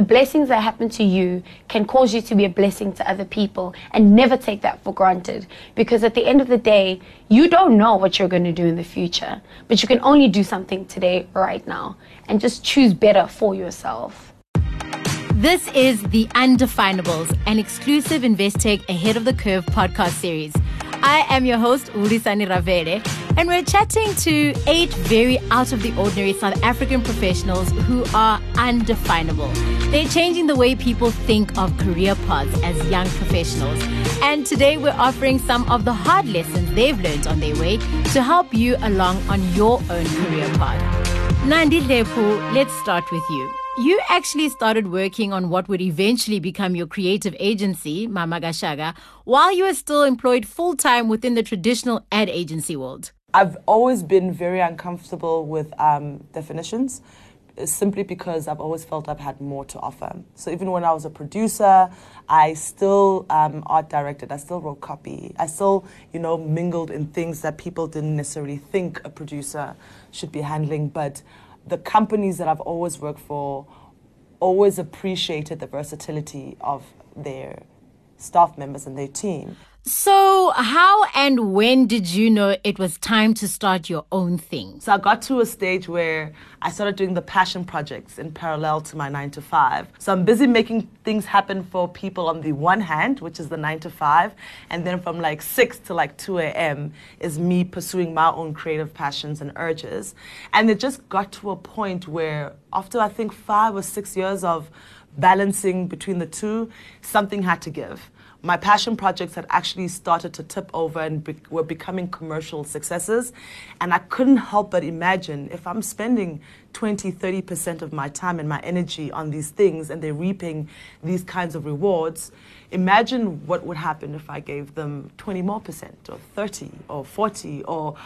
the blessings that happen to you can cause you to be a blessing to other people and never take that for granted. Because at the end of the day, you don't know what you're going to do in the future, but you can only do something today, right now, and just choose better for yourself. This is The Undefinables, an exclusive Investec Ahead of the Curve podcast series. I am your host, Ulisani Ravele, and we're chatting to eight very out of the ordinary South African professionals who are undefinable. They're changing the way people think of career paths as young professionals. And today we're offering some of the hard lessons they've learned on their way to help you along on your own career path. Nandi Lepu, let's start with you. You actually started working on what would eventually become your creative agency, Mama Gashaga, while you were still employed full time within the traditional ad agency world. I've always been very uncomfortable with um, definitions simply because I've always felt I've had more to offer. So even when I was a producer, I still um, art directed, I still wrote copy, I still, you know, mingled in things that people didn't necessarily think a producer should be handling. But the companies that I've always worked for always appreciated the versatility of their staff members and their team. So, how and when did you know it was time to start your own thing? So, I got to a stage where I started doing the passion projects in parallel to my nine to five. So, I'm busy making things happen for people on the one hand, which is the nine to five, and then from like 6 to like 2 a.m. is me pursuing my own creative passions and urges. And it just got to a point where, after I think five or six years of balancing between the two, something had to give my passion projects had actually started to tip over and be- were becoming commercial successes. And I couldn't help but imagine if I'm spending 20, 30% of my time and my energy on these things and they're reaping these kinds of rewards, imagine what would happen if I gave them 20 more percent or 30 or 40 or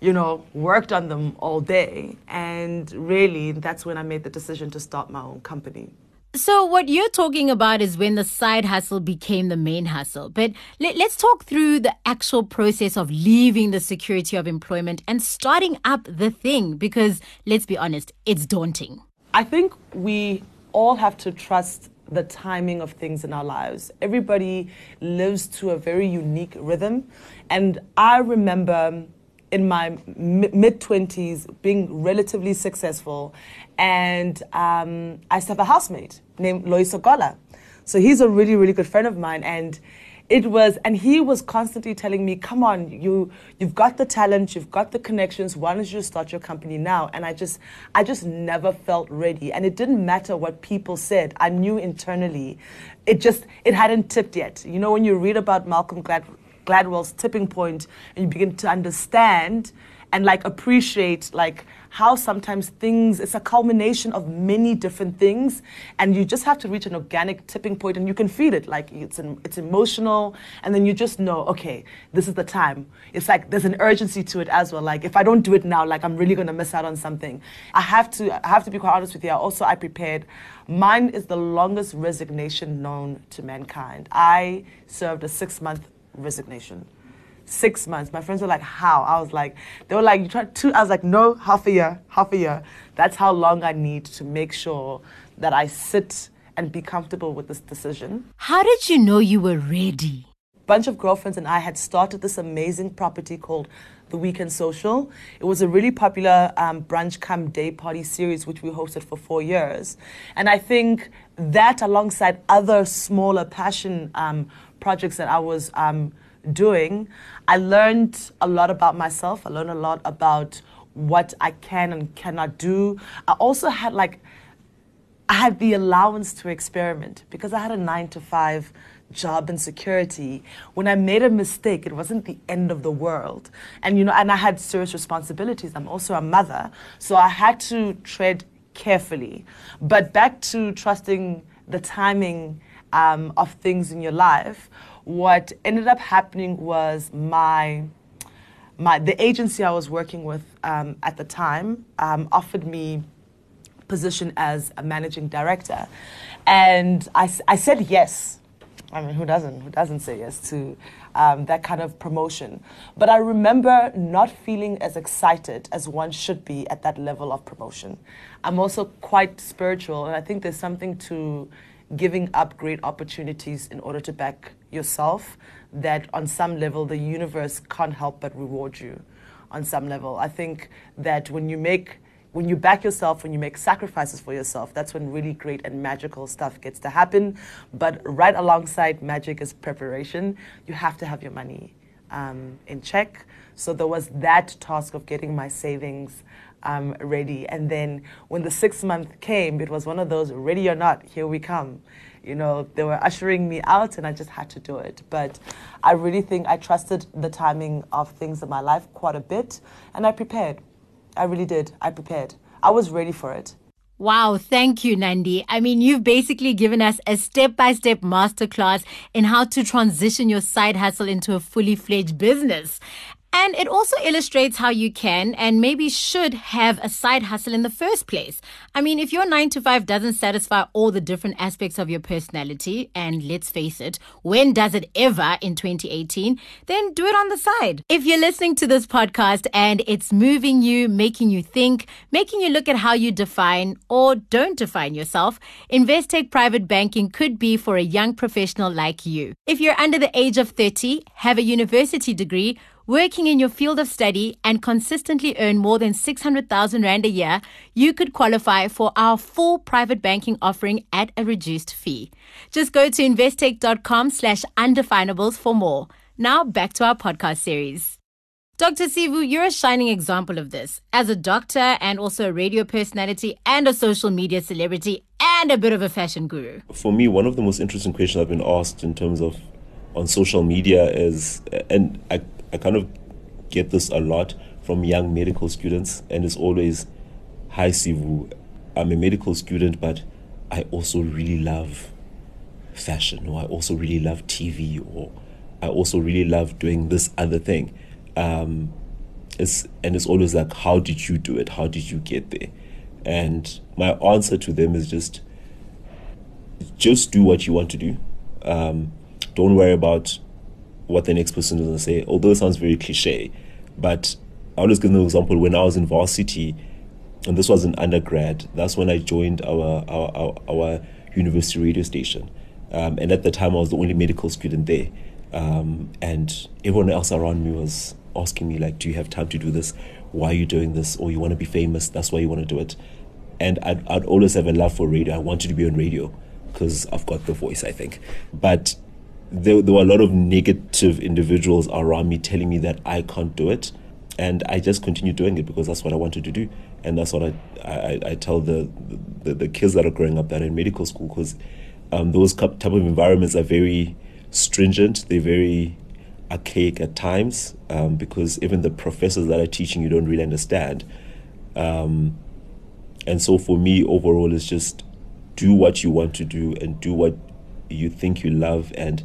you know, worked on them all day. And really, that's when I made the decision to start my own company. So, what you're talking about is when the side hustle became the main hustle. But let, us talk through the actual process of leaving the security of employment and starting up the thing, because let's be honest, it's daunting. I think we all have to trust the timing of things in our lives. Everybody lives to a very unique rhythm. And I remember in my mid 20s being relatively successful and um, I to have a housemate named Lois Ogola. So he's a really, really good friend of mine, and it was, and he was constantly telling me, "Come on, you, you've got the talent, you've got the connections. Why don't you start your company now?" And I just, I just never felt ready, and it didn't matter what people said. I knew internally, it just, it hadn't tipped yet. You know, when you read about Malcolm Glad, Gladwell's tipping point, and you begin to understand and like appreciate like how sometimes things it's a culmination of many different things and you just have to reach an organic tipping point and you can feel it. Like it's an, it's emotional and then you just know okay this is the time. It's like there's an urgency to it as well. Like if i don't do it now like i'm really going to miss out on something. I have to i have to be quite honest with you. Also i prepared. Mine is the longest resignation known to mankind. I served a 6 month resignation six months. My friends were like, how? I was like, they were like, you tried two. I was like, no, half a year, half a year. That's how long I need to make sure that I sit and be comfortable with this decision. How did you know you were ready? Bunch of girlfriends and I had started this amazing property called the Weekend Social. It was a really popular um, brunch come day party series which we hosted for four years. And I think that alongside other smaller passion um, projects that I was um, doing, I learned a lot about myself. I learned a lot about what I can and cannot do. I also had like, I had the allowance to experiment because I had a nine to five job and security. When I made a mistake, it wasn't the end of the world. And you know, and I had serious responsibilities. I'm also a mother, so I had to tread carefully. But back to trusting the timing um, of things in your life what ended up happening was my my the agency I was working with um, at the time um, offered me position as a managing director, and I, I said yes. I mean, who doesn't? Who doesn't say yes to um, that kind of promotion? But I remember not feeling as excited as one should be at that level of promotion. I'm also quite spiritual, and I think there's something to giving up great opportunities in order to back yourself that on some level the universe can't help but reward you on some level. I think that when you make when you back yourself, when you make sacrifices for yourself, that's when really great and magical stuff gets to happen. But right alongside magic is preparation. You have to have your money um, in check. So there was that task of getting my savings um, ready. And then when the six month came, it was one of those ready or not, here we come. You know, they were ushering me out and I just had to do it. But I really think I trusted the timing of things in my life quite a bit and I prepared. I really did. I prepared. I was ready for it. Wow, thank you, Nandi. I mean, you've basically given us a step by step masterclass in how to transition your side hustle into a fully fledged business. And it also illustrates how you can and maybe should have a side hustle in the first place. I mean, if your nine to five doesn't satisfy all the different aspects of your personality, and let's face it, when does it ever in 2018, then do it on the side. If you're listening to this podcast and it's moving you, making you think, making you look at how you define or don't define yourself, Investec Private Banking could be for a young professional like you. If you're under the age of 30, have a university degree, working in your field of study and consistently earn more than 600,000 Rand a year, you could qualify for our full private banking offering at a reduced fee. Just go to investec.com slash undefinables for more. Now back to our podcast series. Dr. Sivu, you're a shining example of this. As a doctor and also a radio personality and a social media celebrity and a bit of a fashion guru. For me, one of the most interesting questions I've been asked in terms of on social media is, and I I kind of get this a lot from young medical students, and it's always, Hi Sivu, I'm a medical student, but I also really love fashion, or I also really love TV, or I also really love doing this other thing. Um, it's, and it's always like, How did you do it? How did you get there? And my answer to them is just, just do what you want to do. Um, don't worry about what the next person is going to say, although it sounds very cliche. But I'll just give an example. When I was in varsity, and this was in undergrad, that's when I joined our, our, our, our university radio station. Um, and at the time, I was the only medical student there. Um, and everyone else around me was asking me, like, do you have time to do this? Why are you doing this? Or you want to be famous? That's why you want to do it. And I'd, I'd always have a love for radio. I wanted to be on radio because I've got the voice, I think. But there, there were a lot of negative individuals around me telling me that I can't do it. And I just continued doing it because that's what I wanted to do. And that's what I, I, I tell the, the, the kids that are growing up that are in medical school because um, those type of environments are very stringent. They're very archaic at times um, because even the professors that are teaching you don't really understand. Um, and so for me, overall, it's just do what you want to do and do what you think you love and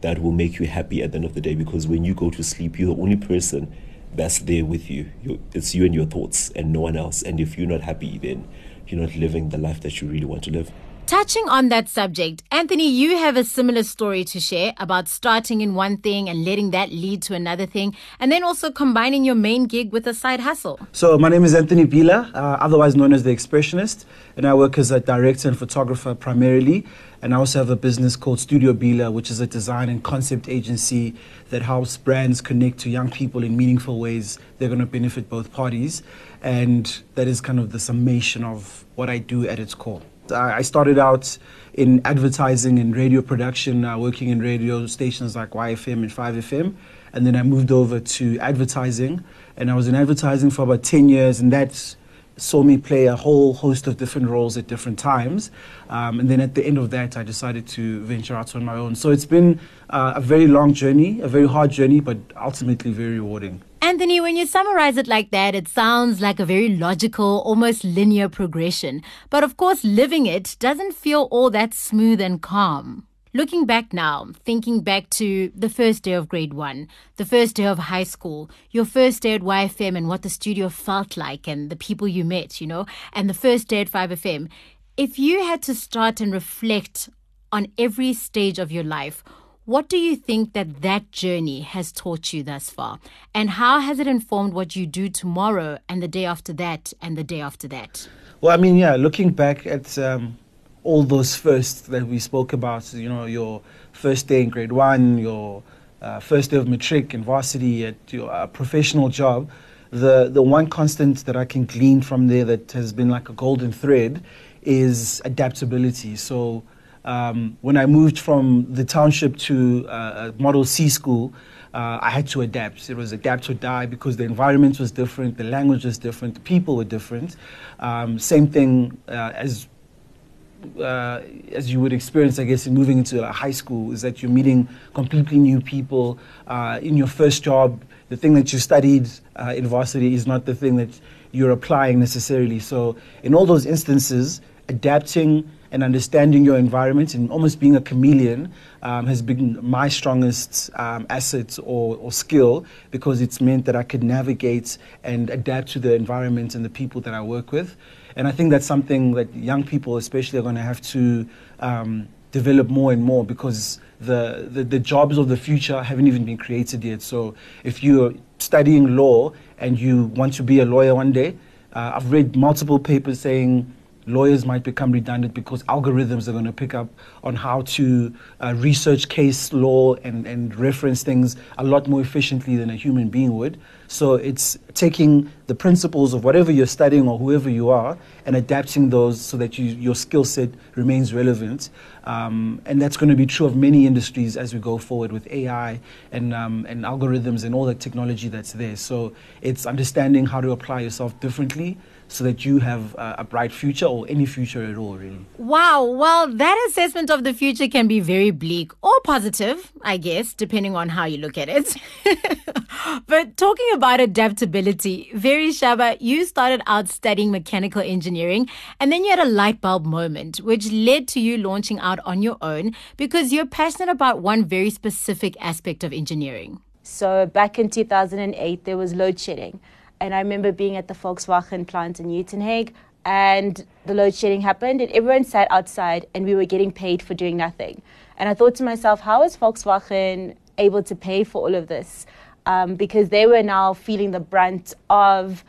that will make you happy at the end of the day because when you go to sleep, you're the only person that's there with you. You're, it's you and your thoughts and no one else. And if you're not happy, then you're not living the life that you really want to live. Touching on that subject, Anthony, you have a similar story to share about starting in one thing and letting that lead to another thing, and then also combining your main gig with a side hustle. So, my name is Anthony Bila, uh, otherwise known as The Expressionist, and I work as a director and photographer primarily. And I also have a business called Studio Bila, which is a design and concept agency that helps brands connect to young people in meaningful ways. They're going to benefit both parties. And that is kind of the summation of what I do at its core. I started out in advertising and radio production, uh, working in radio stations like YFM and 5FM. And then I moved over to advertising. And I was in advertising for about 10 years, and that saw me play a whole host of different roles at different times. Um, and then at the end of that, I decided to venture out on my own. So it's been uh, a very long journey, a very hard journey, but ultimately very rewarding. Anthony, when you summarize it like that, it sounds like a very logical, almost linear progression. But of course, living it doesn't feel all that smooth and calm. Looking back now, thinking back to the first day of grade one, the first day of high school, your first day at YFM and what the studio felt like and the people you met, you know, and the first day at 5FM, if you had to start and reflect on every stage of your life. What do you think that that journey has taught you thus far? And how has it informed what you do tomorrow and the day after that and the day after that? Well, I mean, yeah, looking back at um, all those firsts that we spoke about, you know, your first day in grade one, your uh, first day of matric and varsity at your uh, professional job, the, the one constant that I can glean from there that has been like a golden thread is adaptability. So um, when I moved from the township to uh, Model C school, uh, I had to adapt. It was adapt or die because the environment was different, the language was different, the people were different. Um, same thing uh, as uh, as you would experience, I guess, in moving into high school, is that you're meeting completely new people. Uh, in your first job, the thing that you studied uh, in varsity is not the thing that you're applying necessarily. So, in all those instances, adapting and understanding your environment and almost being a chameleon um, has been my strongest um, asset or, or, skill because it's meant that I could navigate and adapt to the environment and the people that I work with. And I think that's something that young people, especially, are going to have to um, develop more and more because the, the, the jobs of the future haven't even been created yet. So if you're studying law and you want to be a lawyer one day, uh, I've read multiple papers saying lawyers might become redundant because algorithms are going to pick up on how to uh, research case law and, and reference things a lot more efficiently than a human being would. So it's taking the principles of whatever you're studying or whoever you are and adapting those so that you, your skill set remains relevant. Um, and that's going to be true of many industries as we go forward with AI and, um, and algorithms and all the technology that's there. So it's understanding how to apply yourself differently so that you have uh, a bright future or any future at all, really. Wow. Well, that assessment of the future can be very bleak or positive, I guess, depending on how you look at it. but talking about adaptability, Vere Shaba, you started out studying mechanical engineering and then you had a light bulb moment, which led to you launching out on your own because you're passionate about one very specific aspect of engineering. So back in 2008, there was load shedding. And I remember being at the Volkswagen plant in Uitenhage, and the load shedding happened, and everyone sat outside, and we were getting paid for doing nothing. And I thought to myself, how is Volkswagen able to pay for all of this? Um, because they were now feeling the brunt of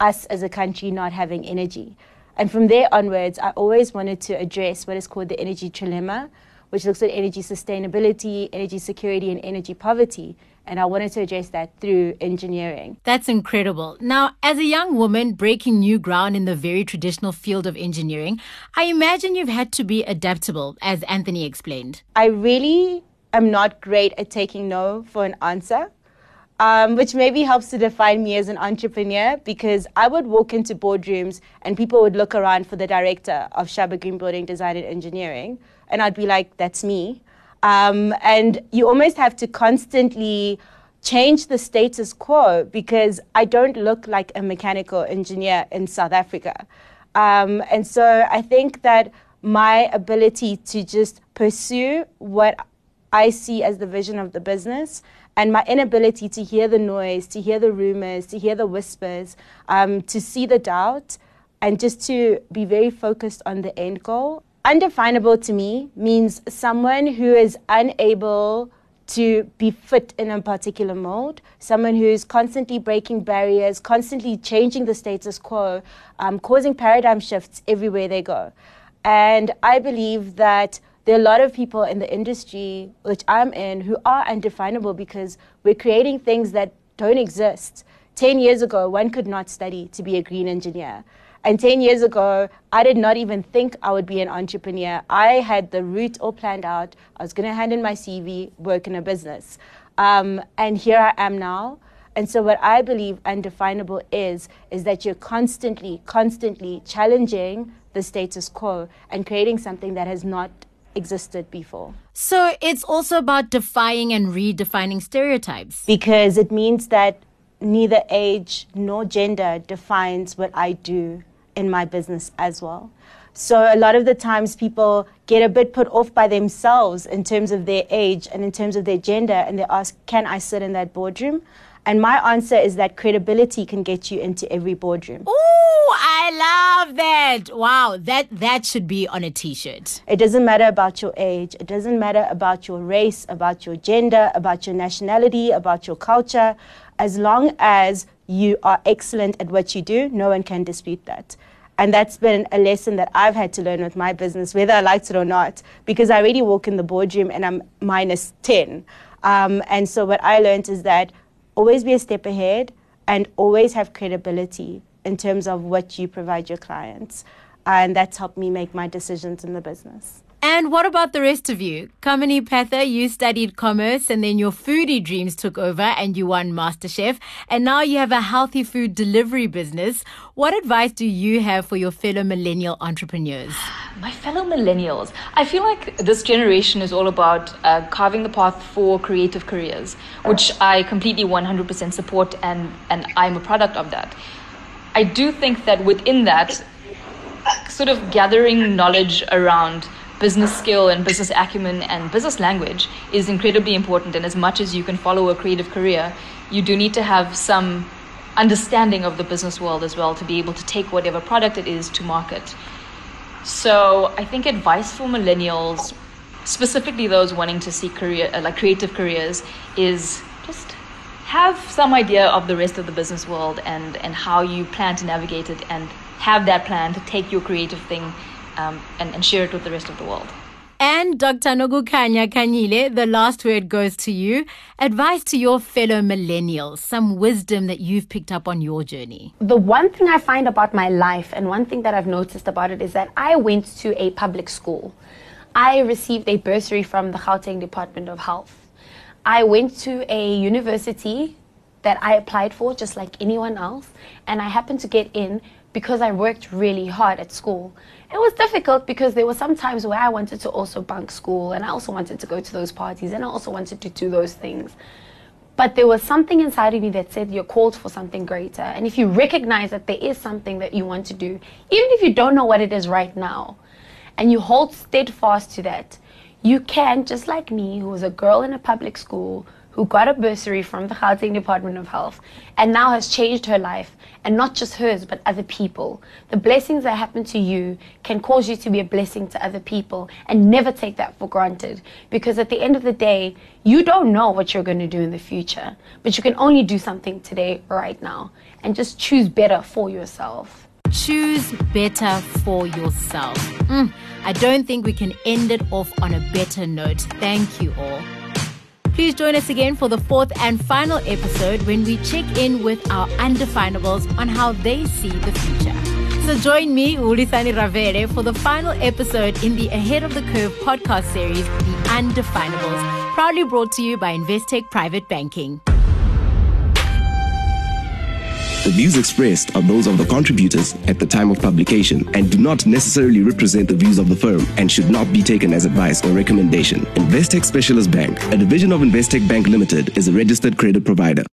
us as a country not having energy. And from there onwards, I always wanted to address what is called the energy trilemma, which looks at energy sustainability, energy security, and energy poverty. And I wanted to address that through engineering. That's incredible. Now, as a young woman breaking new ground in the very traditional field of engineering, I imagine you've had to be adaptable, as Anthony explained. I really am not great at taking no for an answer. Um, which maybe helps to define me as an entrepreneur because I would walk into boardrooms and people would look around for the director of Shaba Green Building Design and Engineering and I'd be like, that's me. Um, and you almost have to constantly change the status quo because I don't look like a mechanical engineer in South Africa. Um, and so I think that my ability to just pursue what I see as the vision of the business and my inability to hear the noise, to hear the rumors, to hear the whispers, um, to see the doubt, and just to be very focused on the end goal Undefinable to me means someone who is unable to be fit in a particular mold, someone who's constantly breaking barriers, constantly changing the status quo, um, causing paradigm shifts everywhere they go. And I believe that there are a lot of people in the industry, which I'm in, who are undefinable because we're creating things that don't exist. 10 years ago, one could not study to be a green engineer. And 10 years ago, I did not even think I would be an entrepreneur. I had the route all planned out. I was going to hand in my CV, work in a business. Um, and here I am now. And so, what I believe undefinable is, is that you're constantly, constantly challenging the status quo and creating something that has not existed before. So, it's also about defying and redefining stereotypes. Because it means that neither age nor gender defines what I do in my business as well. So a lot of the times people get a bit put off by themselves in terms of their age and in terms of their gender and they ask, can I sit in that boardroom? And my answer is that credibility can get you into every boardroom. Ooh, I love that. Wow, that that should be on a t-shirt. It doesn't matter about your age. It doesn't matter about your race, about your gender, about your nationality, about your culture. As long as you are excellent at what you do, no one can dispute that. And that's been a lesson that I've had to learn with my business, whether I liked it or not, because I already walk in the boardroom and I'm minus 10. Um, and so what I learned is that always be a step ahead and always have credibility in terms of what you provide your clients. And that's helped me make my decisions in the business. And what about the rest of you? Kamini Pather, you studied commerce and then your foodie dreams took over and you won MasterChef. And now you have a healthy food delivery business. What advice do you have for your fellow millennial entrepreneurs? My fellow millennials, I feel like this generation is all about uh, carving the path for creative careers, which I completely 100% support and, and I'm a product of that. I do think that within that, sort of gathering knowledge around business skill and business acumen and business language is incredibly important. And as much as you can follow a creative career, you do need to have some understanding of the business world as well to be able to take whatever product it is to market. So I think advice for millennials, specifically those wanting to seek career uh, like creative careers, is just have some idea of the rest of the business world and and how you plan to navigate it and have that plan to take your creative thing um, and, and share it with the rest of the world. And Dr. Nokukhanya Khanyile, the last word goes to you. Advice to your fellow millennials, some wisdom that you've picked up on your journey. The one thing I find about my life, and one thing that I've noticed about it, is that I went to a public school. I received a bursary from the Gauteng Department of Health. I went to a university that I applied for just like anyone else, and I happened to get in because I worked really hard at school. It was difficult because there were some times where I wanted to also bunk school and I also wanted to go to those parties and I also wanted to do those things. But there was something inside of me that said you're called for something greater. And if you recognize that there is something that you want to do, even if you don't know what it is right now, and you hold steadfast to that, you can, just like me, who was a girl in a public school, who got a bursary from the Gauteng Department of Health and now has changed her life, and not just hers, but other people. The blessings that happen to you can cause you to be a blessing to other people, and never take that for granted. Because at the end of the day, you don't know what you're going to do in the future, but you can only do something today, right now, and just choose better for yourself. Choose better for yourself. Mm, I don't think we can end it off on a better note. Thank you all. Please join us again for the fourth and final episode when we check in with our undefinables on how they see the future. So join me, Ulisani Ravere, for the final episode in the Ahead of the Curve podcast series, The Undefinables, proudly brought to you by Investec Private Banking. The views expressed are those of the contributors at the time of publication and do not necessarily represent the views of the firm and should not be taken as advice or recommendation. Investec Specialist Bank, a division of Investec Bank Limited, is a registered credit provider.